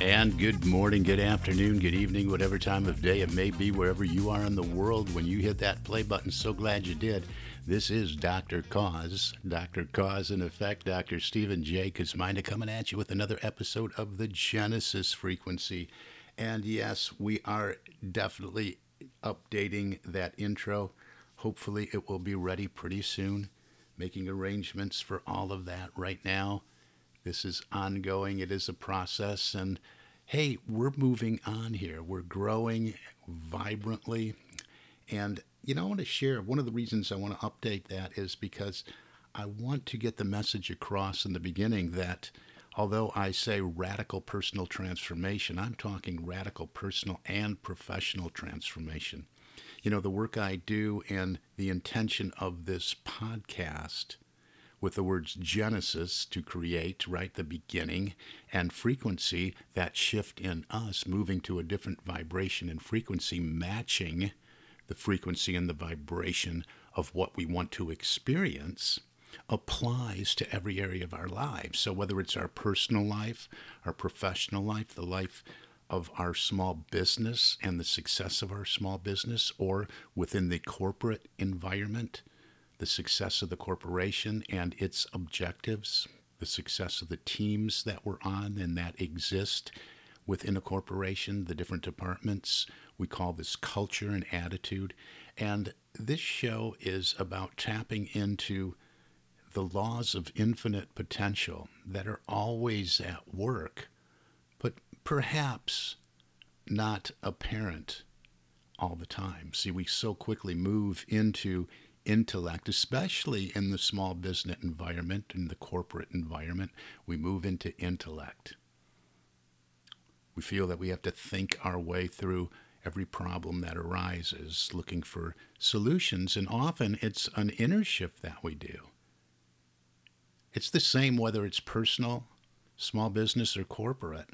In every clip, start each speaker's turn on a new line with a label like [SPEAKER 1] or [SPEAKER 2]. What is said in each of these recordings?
[SPEAKER 1] And good morning, good afternoon, good evening, whatever time of day it may be, wherever you are in the world when you hit that play button. So glad you did. This is Dr. Koz, Dr. Koz in effect, Dr. Stephen J. Kosmyna coming at you with another episode of the Genesis Frequency. And yes, we are definitely updating that intro. Hopefully, it will be ready pretty soon. Making arrangements for all of that right now. This is ongoing, it is a process. And hey, we're moving on here. We're growing vibrantly. And, you know, I want to share one of the reasons I want to update that is because I want to get the message across in the beginning that although I say radical personal transformation, I'm talking radical personal and professional transformation. You know, the work I do and the intention of this podcast with the words Genesis to create, right, the beginning, and frequency, that shift in us moving to a different vibration and frequency, matching the frequency and the vibration of what we want to experience applies to every area of our lives. So, whether it's our personal life, our professional life, the life of our small business and the success of our small business, or within the corporate environment, the success of the corporation and its objectives, the success of the teams that we're on and that exist within a corporation, the different departments. We call this culture and attitude. And this show is about tapping into the laws of infinite potential that are always at work, but perhaps not apparent all the time. See, we so quickly move into intellect, especially in the small business environment and the corporate environment, we move into intellect. We feel that we have to think our way through every problem that arises, looking for solutions, and often it's an inner shift that we do. It's the same whether it's personal, small business, or corporate.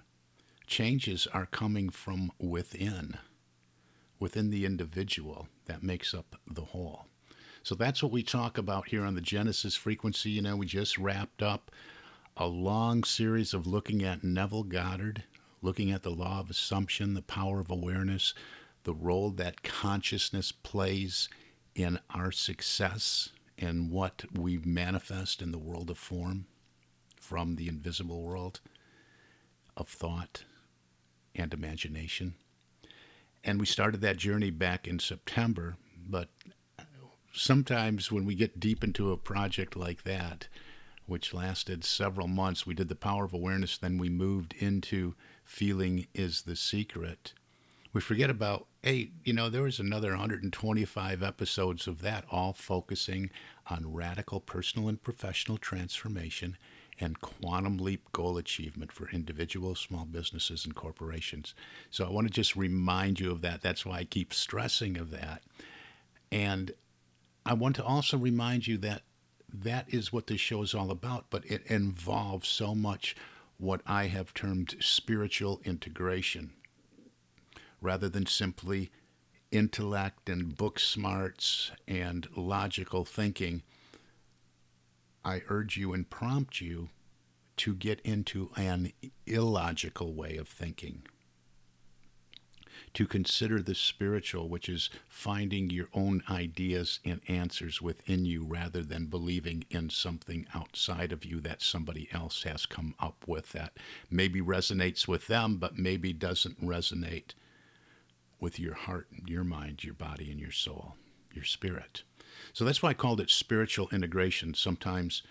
[SPEAKER 1] Changes are coming from within, within the individual that makes up the whole. So that's what we talk about here on the Genesis frequency. You know, we just wrapped up a long series of looking at Neville Goddard, looking at the law of assumption, the power of awareness, the role that consciousness plays in our success and what we manifest in the world of form from the invisible world of thought and imagination. And we started that journey back in September, but sometimes when we get deep into a project like that, which lasted several months, we did the power of awareness, then we moved into feeling is the secret. We forget about, hey, you know, there was another 125 episodes of that, all focusing on radical personal and professional transformation and quantum leap goal achievement for individuals, small businesses, and corporations. So I want to just remind you of that. That's why I keep stressing of that. And I want to also remind you that that is what this show is all about, but it involves so much what I have termed spiritual integration rather than simply intellect and book smarts and logical thinking. I urge you and prompt you to get into an illogical way of thinking to consider the spiritual, which is finding your own ideas and answers within you rather than believing in something outside of you that somebody else has come up with that maybe resonates with them, but maybe doesn't resonate with your heart, your mind, your body, and your soul, your spirit. So that's why I called it spiritual integration. Sometimes,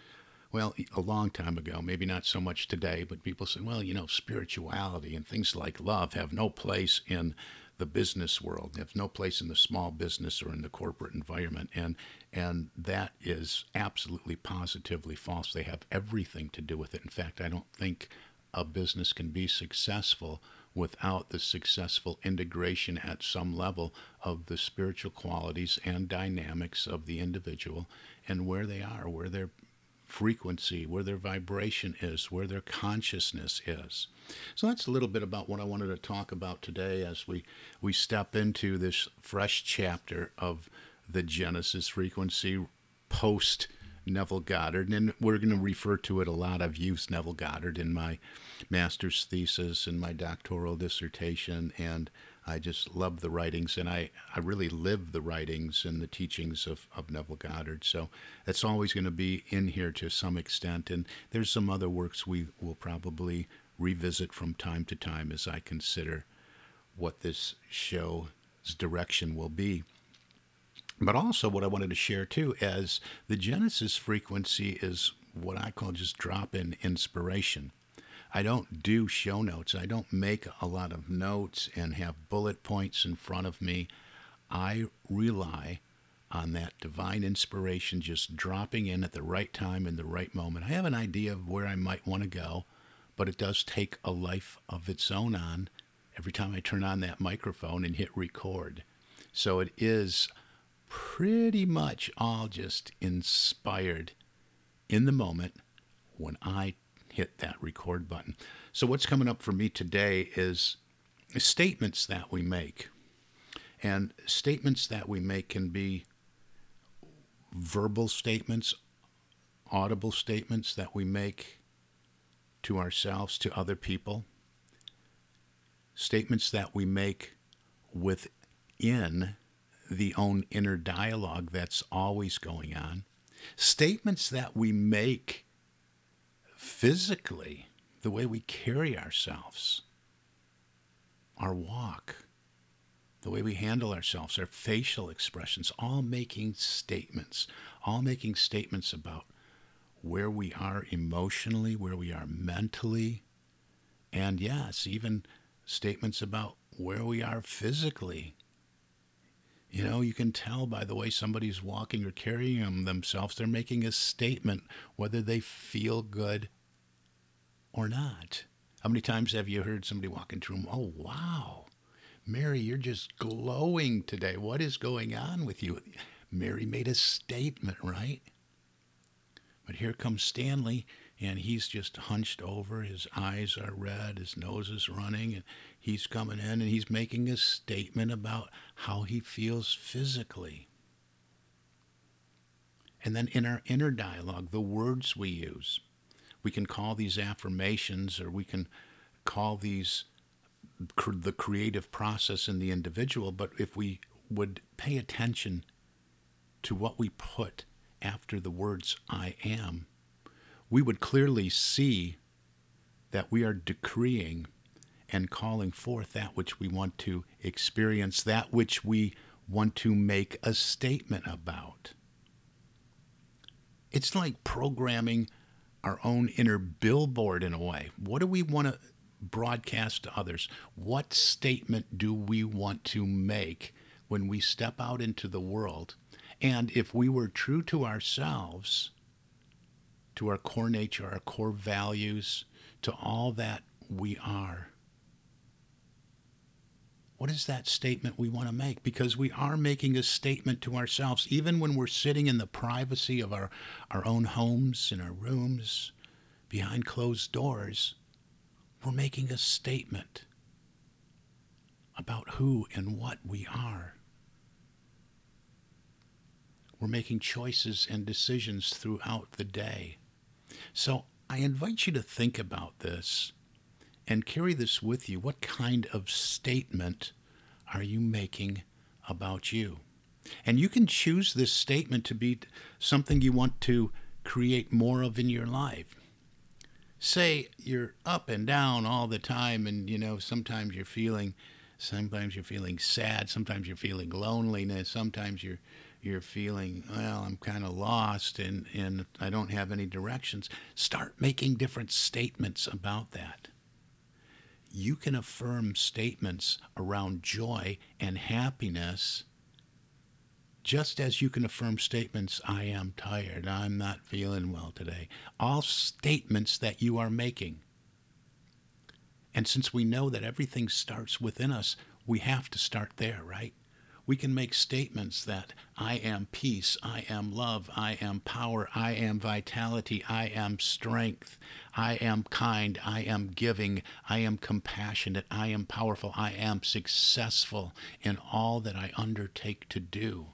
[SPEAKER 1] well, a long time ago, maybe not so much today, but people say, well, you know, spirituality and things like love have no place in the business world. They have no place in the small business or in the corporate environment. And and that is absolutely positively false. They have everything to do with it. In fact, I don't think a business can be successful without the successful integration at some level of the spiritual qualities and dynamics of the individual and where they are, where their frequency, where their vibration is, where their consciousness is. So that's a little bit about what I wanted to talk about today as we, we step into this fresh chapter of the Genesis frequency post Neville Goddard, and we're going to refer to it a lot. I've used Neville Goddard in my master's thesis and my doctoral dissertation, and I just love the writings, and I, I really live the writings and the teachings of, of Neville Goddard. So it's always going to be in here to some extent, and there's some other works we will probably revisit from time to time as I consider what this show's direction will be. But also, what I wanted to share too, is the Genesis frequency is what I call just drop in inspiration. I don't do show notes. I don't make a lot of notes and have bullet points in front of me. I rely on that divine inspiration just dropping in at the right time in the right moment. I have an idea of where I might want to go, but it does take a life of its own on every time I turn on that microphone and hit record. So it is pretty much all just inspired in the moment when I hit that record button. So, what's coming up for me today is statements that we make. And statements that we make can be verbal statements, audible statements that we make to ourselves, to other people, statements that we make within the own inner dialogue that's always going on, statements that we make physically, the way we carry ourselves, our walk, the way we handle ourselves, our facial expressions, all making statements, all making statements about where we are emotionally, where we are mentally, and yes, even statements about where we are physically you know, you can tell by the way somebody's walking or carrying themselves, they're making a statement whether they feel good or not. How many times have you heard somebody walk into a room? Oh, wow, Mary, you're just glowing today. What is going on with you? Mary made a statement, right? But here comes Stanley, and he's just hunched over. His eyes are red, his nose is running, and he's coming in and he's making a statement about how he feels physically. And then in our inner dialogue, the words we use, we can call these affirmations or we can call these the creative process in the individual. But if we would pay attention to what we put after the words I am, we would clearly see that we are decreeing and calling forth that which we want to experience, that which we want to make a statement about. It's like programming our own inner billboard in a way. What do we want to broadcast to others? What statement do we want to make when we step out into the world? And if we were true to ourselves, to our core nature, our core values, to all that we are, what is that statement we want to make? Because we are making a statement to ourselves, even when we're sitting in the privacy of our, our own homes, in our rooms, behind closed doors. We're making a statement about who and what we are. We're making choices and decisions throughout the day. So I invite you to think about this and carry this with you. What kind of statement are you making about you? And you can choose this statement to be something you want to create more of in your life. Say you're up and down all the time, and you know, sometimes you're feeling sometimes you're feeling sad, sometimes you're feeling loneliness, sometimes you're you're feeling, well, I'm kind of lost and, and I don't have any directions, start making different statements about that. You can affirm statements around joy and happiness just as you can affirm statements, I am tired, I'm not feeling well today. All statements that you are making. And since we know that everything starts within us, we have to start there, right? We can make statements that I am peace, I am love, I am power, I am vitality, I am strength, I am kind, I am giving, I am compassionate, I am powerful, I am successful in all that I undertake to do.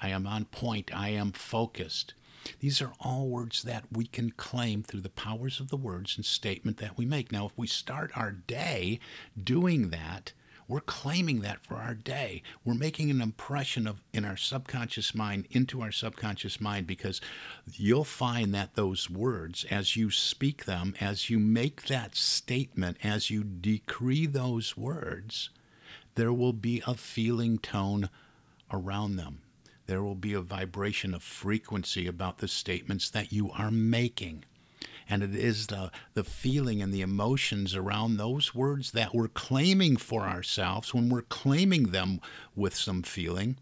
[SPEAKER 1] I am on point, I am focused. These are all words that we can claim through the powers of the words and statement that we make. Now, if we start our day doing that, we're claiming that for our day. We're making an impression of in our subconscious mind into our subconscious mind because you'll find that those words, as you speak them, as you make that statement, as you decree those words, there will be a feeling tone around them. There will be a vibration of frequency about the statements that you are making and it is the, the feeling and the emotions around those words that we're claiming for ourselves when we're claiming them with some feeling.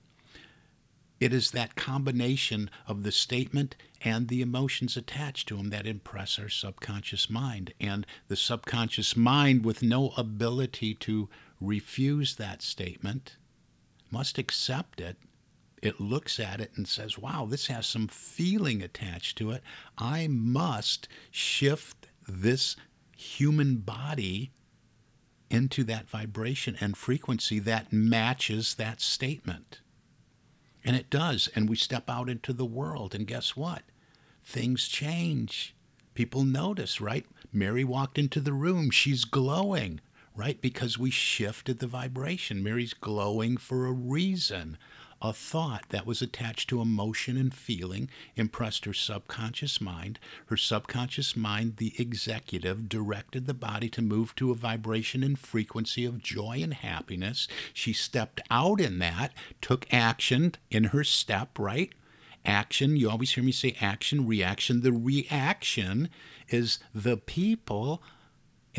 [SPEAKER 1] It is that combination of the statement and the emotions attached to them that impress our subconscious mind. And the subconscious mind, with no ability to refuse that statement, must accept it it looks at it and says, wow, this has some feeling attached to it. I must shift this human body into that vibration and frequency that matches that statement. And it does. And we step out into the world, and guess what? Things change. People notice, right? Mary walked into the room. She's glowing, right? Because we shifted the vibration. Mary's glowing for a reason a thought that was attached to emotion and feeling impressed her subconscious mind. Her subconscious mind, the executive, directed the body to move to a vibration and frequency of joy and happiness. She stepped out in that, took action in her step, right? Action, you always hear me say action, reaction. The reaction is the people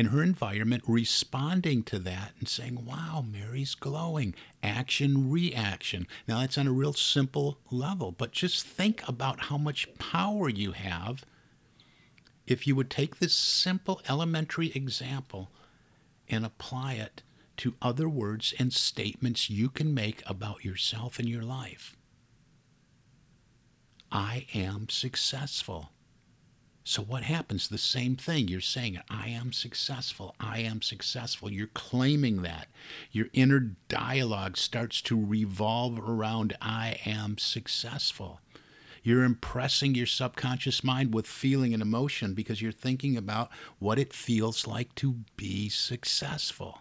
[SPEAKER 1] in her environment responding to that and saying, Wow, Mary's glowing. Action, reaction. Now, that's on a real simple level, but just think about how much power you have if you would take this simple elementary example and apply it to other words and statements you can make about yourself and your life. I am successful. So what happens? The same thing. You're saying, I am successful. I am successful. You're claiming that. Your inner dialogue starts to revolve around, I am successful. You're impressing your subconscious mind with feeling and emotion because you're thinking about what it feels like to be successful.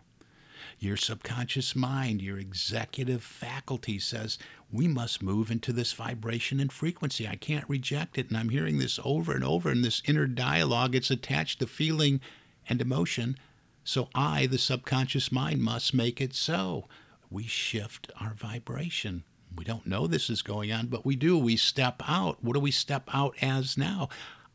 [SPEAKER 1] Your subconscious mind, your executive faculty says, we must move into this vibration and frequency. I can't reject it. And I'm hearing this over and over in this inner dialogue. It's attached to feeling and emotion. So I, the subconscious mind, must make it so. We shift our vibration. We don't know this is going on, but we do. We step out. What do we step out as now?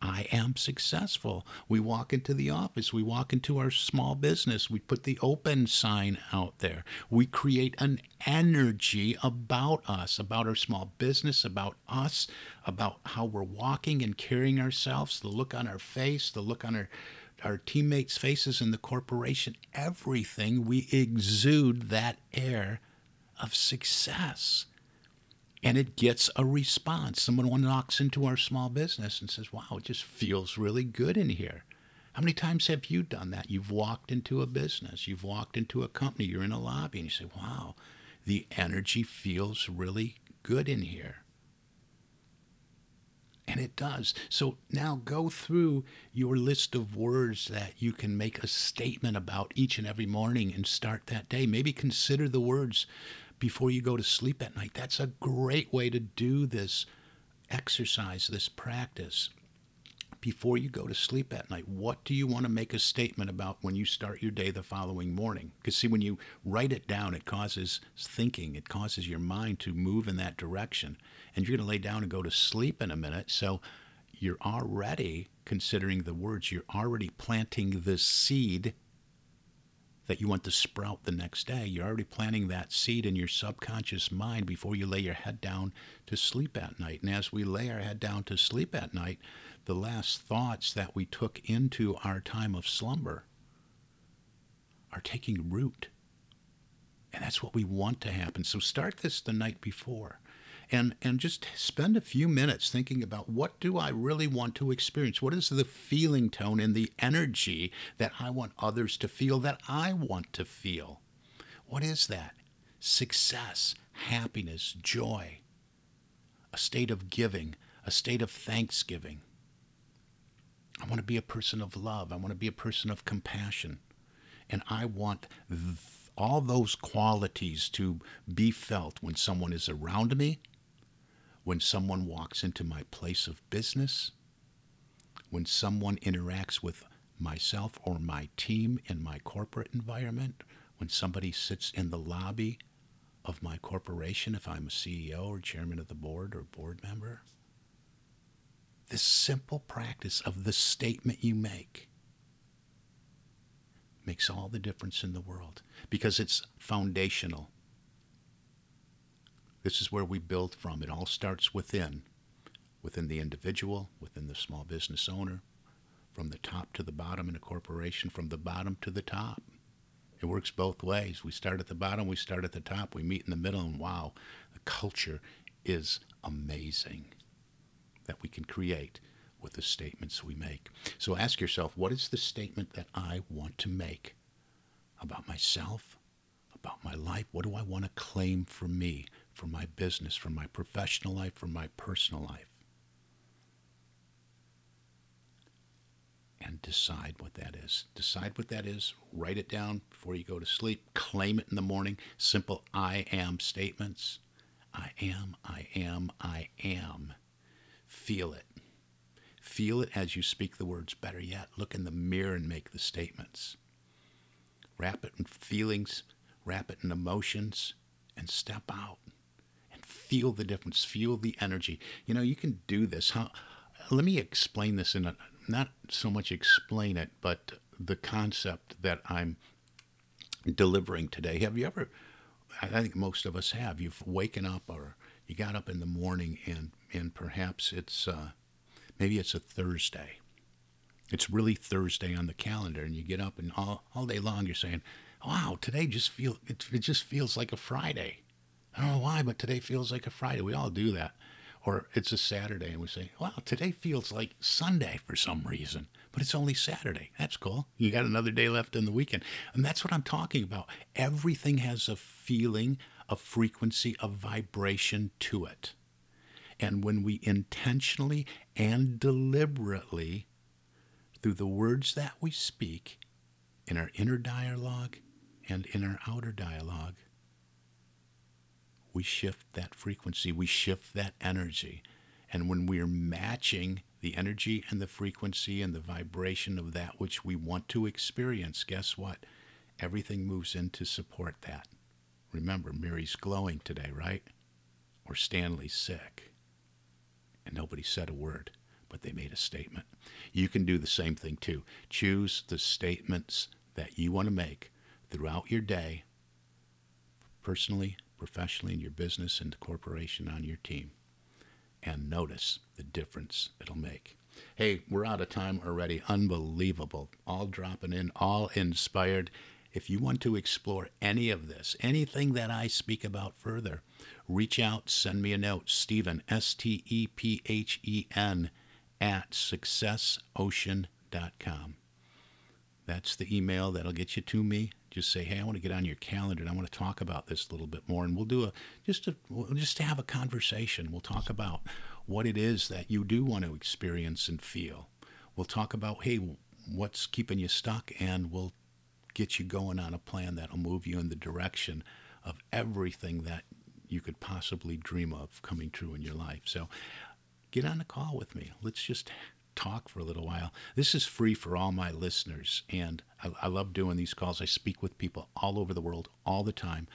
[SPEAKER 1] I am successful. We walk into the office, we walk into our small business, we put the open sign out there. We create an energy about us, about our small business, about us, about how we're walking and carrying ourselves, the look on our face, the look on our our teammates' faces in the corporation, everything we exude that air of success and it gets a response. Someone knocks into our small business and says, Wow, it just feels really good in here. How many times have you done that? You've walked into a business, you've walked into a company, you're in a lobby, and you say, Wow, the energy feels really good in here. And it does. So now go through your list of words that you can make a statement about each and every morning and start that day. Maybe consider the words before you go to sleep at night. That's a great way to do this exercise, this practice. before you go to sleep at night. What do you want to make a statement about when you start your day the following morning? Because, see, when you write it down, it causes thinking, it causes your mind to move in that direction. And you're going to lay down and go to sleep in a minute. So you're already considering the words, you're already planting the seed that you want to sprout the next day. You're already planting that seed in your subconscious mind before you lay your head down to sleep at night. And as we lay our head down to sleep at night, the last thoughts that we took into our time of slumber are taking root. And that's what we want to happen. So start this the night before. And, and just spend a few minutes thinking about what do I really want to experience? What is the feeling tone and the energy that I want others to feel that I want to feel? What is that? Success, happiness, joy, a state of giving, a state of thanksgiving. I want to be a person of love. I want to be a person of compassion. And I want th- all those qualities to be felt when someone is around me, when someone walks into my place of business, when someone interacts with myself or my team in my corporate environment, when somebody sits in the lobby of my corporation, if I'm a CEO or chairman of the board or board member. This simple practice of the statement you make makes all the difference in the world because it's foundational. This is where we build from. It all starts within, within the individual, within the small business owner, from the top to the bottom in a corporation, from the bottom to the top. It works both ways. We start at the bottom, we start at the top, we meet in the middle, and wow, the culture is amazing that we can create with the statements we make. So ask yourself what is the statement that I want to make about myself, about my life? What do I want to claim for me, for my business, for my professional life, for my personal life? And decide what that is. Decide what that is. Write it down before you go to sleep. Claim it in the morning. Simple I am statements. I am, I am, I am. Feel it Feel it as you speak the words. Better yet, look in the mirror and make the statements. Wrap it in feelings, wrap it in emotions, and step out feel the difference. Feel the energy. You know, you can do this. Huh? Let me explain this in a, not so much explain it, but the concept that I'm delivering today. Have you ever? I think most of us have. You've waken up or you got up in the morning and and perhaps it's uh, maybe it's a Thursday. It's really Thursday on the calendar, and you get up and all, all day long you're saying, "Wow, today just feel it, it just feels like a Friday." I don't know why, but today feels like a Friday. We all do that. Or it's a Saturday, and we say, "Wow, today feels like Sunday for some reason." but it's only Saturday. That's cool. You got another day left in the weekend. And that's what I'm talking about. Everything has a feeling, a frequency, a vibration to it. And when we intentionally and deliberately, through the words that we speak, in our inner dialogue and in our outer dialogue, we shift that frequency, we shift that energy. And when we're matching the energy and the frequency and the vibration of that which we want to experience, guess what? Everything moves in to support that. Remember, Mary's glowing today, right? Or Stanley's sick and nobody said a word, but they made a statement. You can do the same thing too. Choose the statements that you want to make throughout your day, personally, professionally, in your business, and the corporation on your team, and notice the difference it'll make. Hey, we're out of time already. Unbelievable. All dropping in, all inspired. If you want to explore any of this, anything that I speak about further, reach out, send me a note. Stephen, S T E P H E N, at successocean.com. That's the email that'll get you to me. Just say, hey, I want to get on your calendar and I want to talk about this a little bit more. And we'll do a just to just to have a conversation. We'll talk about what it is that you do want to experience and feel. We'll talk about, hey, what's keeping you stuck, and we'll get you going on a plan that'll move you in the direction of everything that you could possibly dream of coming true in your life. So get on a call with me. Let's just talk for a little while. This is free for all my listeners, and I, I love doing these calls. I speak with people all over the world all the time,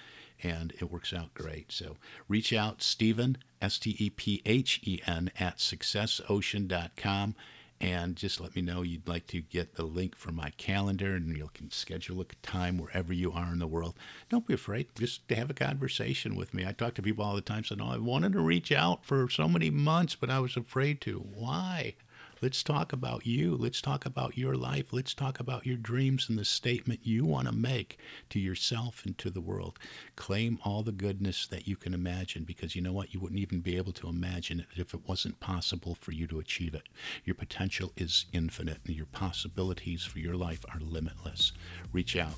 [SPEAKER 1] and it works out great. So reach out, Stephen, S T E P H E N, at successocean.com and just let me know you'd like to get the link for my calendar and you can schedule a time wherever you are in the world. Don't be afraid. Just to have a conversation with me. I talk to people all the time saying, oh, I wanted to reach out for so many months, but I was afraid to. Why? Let's talk about you. Let's talk about your life. Let's talk about your dreams and the statement you want to make to yourself and to the world. Claim all the goodness that you can imagine because you know what? You wouldn't even be able to imagine it if it wasn't possible for you to achieve it. Your potential is infinite and your possibilities for your life are limitless. Reach out.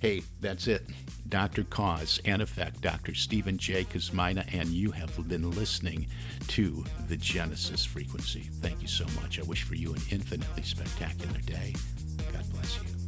[SPEAKER 1] Hey, that's it. Dr. Koz and Effect, Dr. Stephen J. Kosmyna, and you have been listening to the Genesis Frequency. Thank you so much. I wish for you an infinitely spectacular day. God bless you.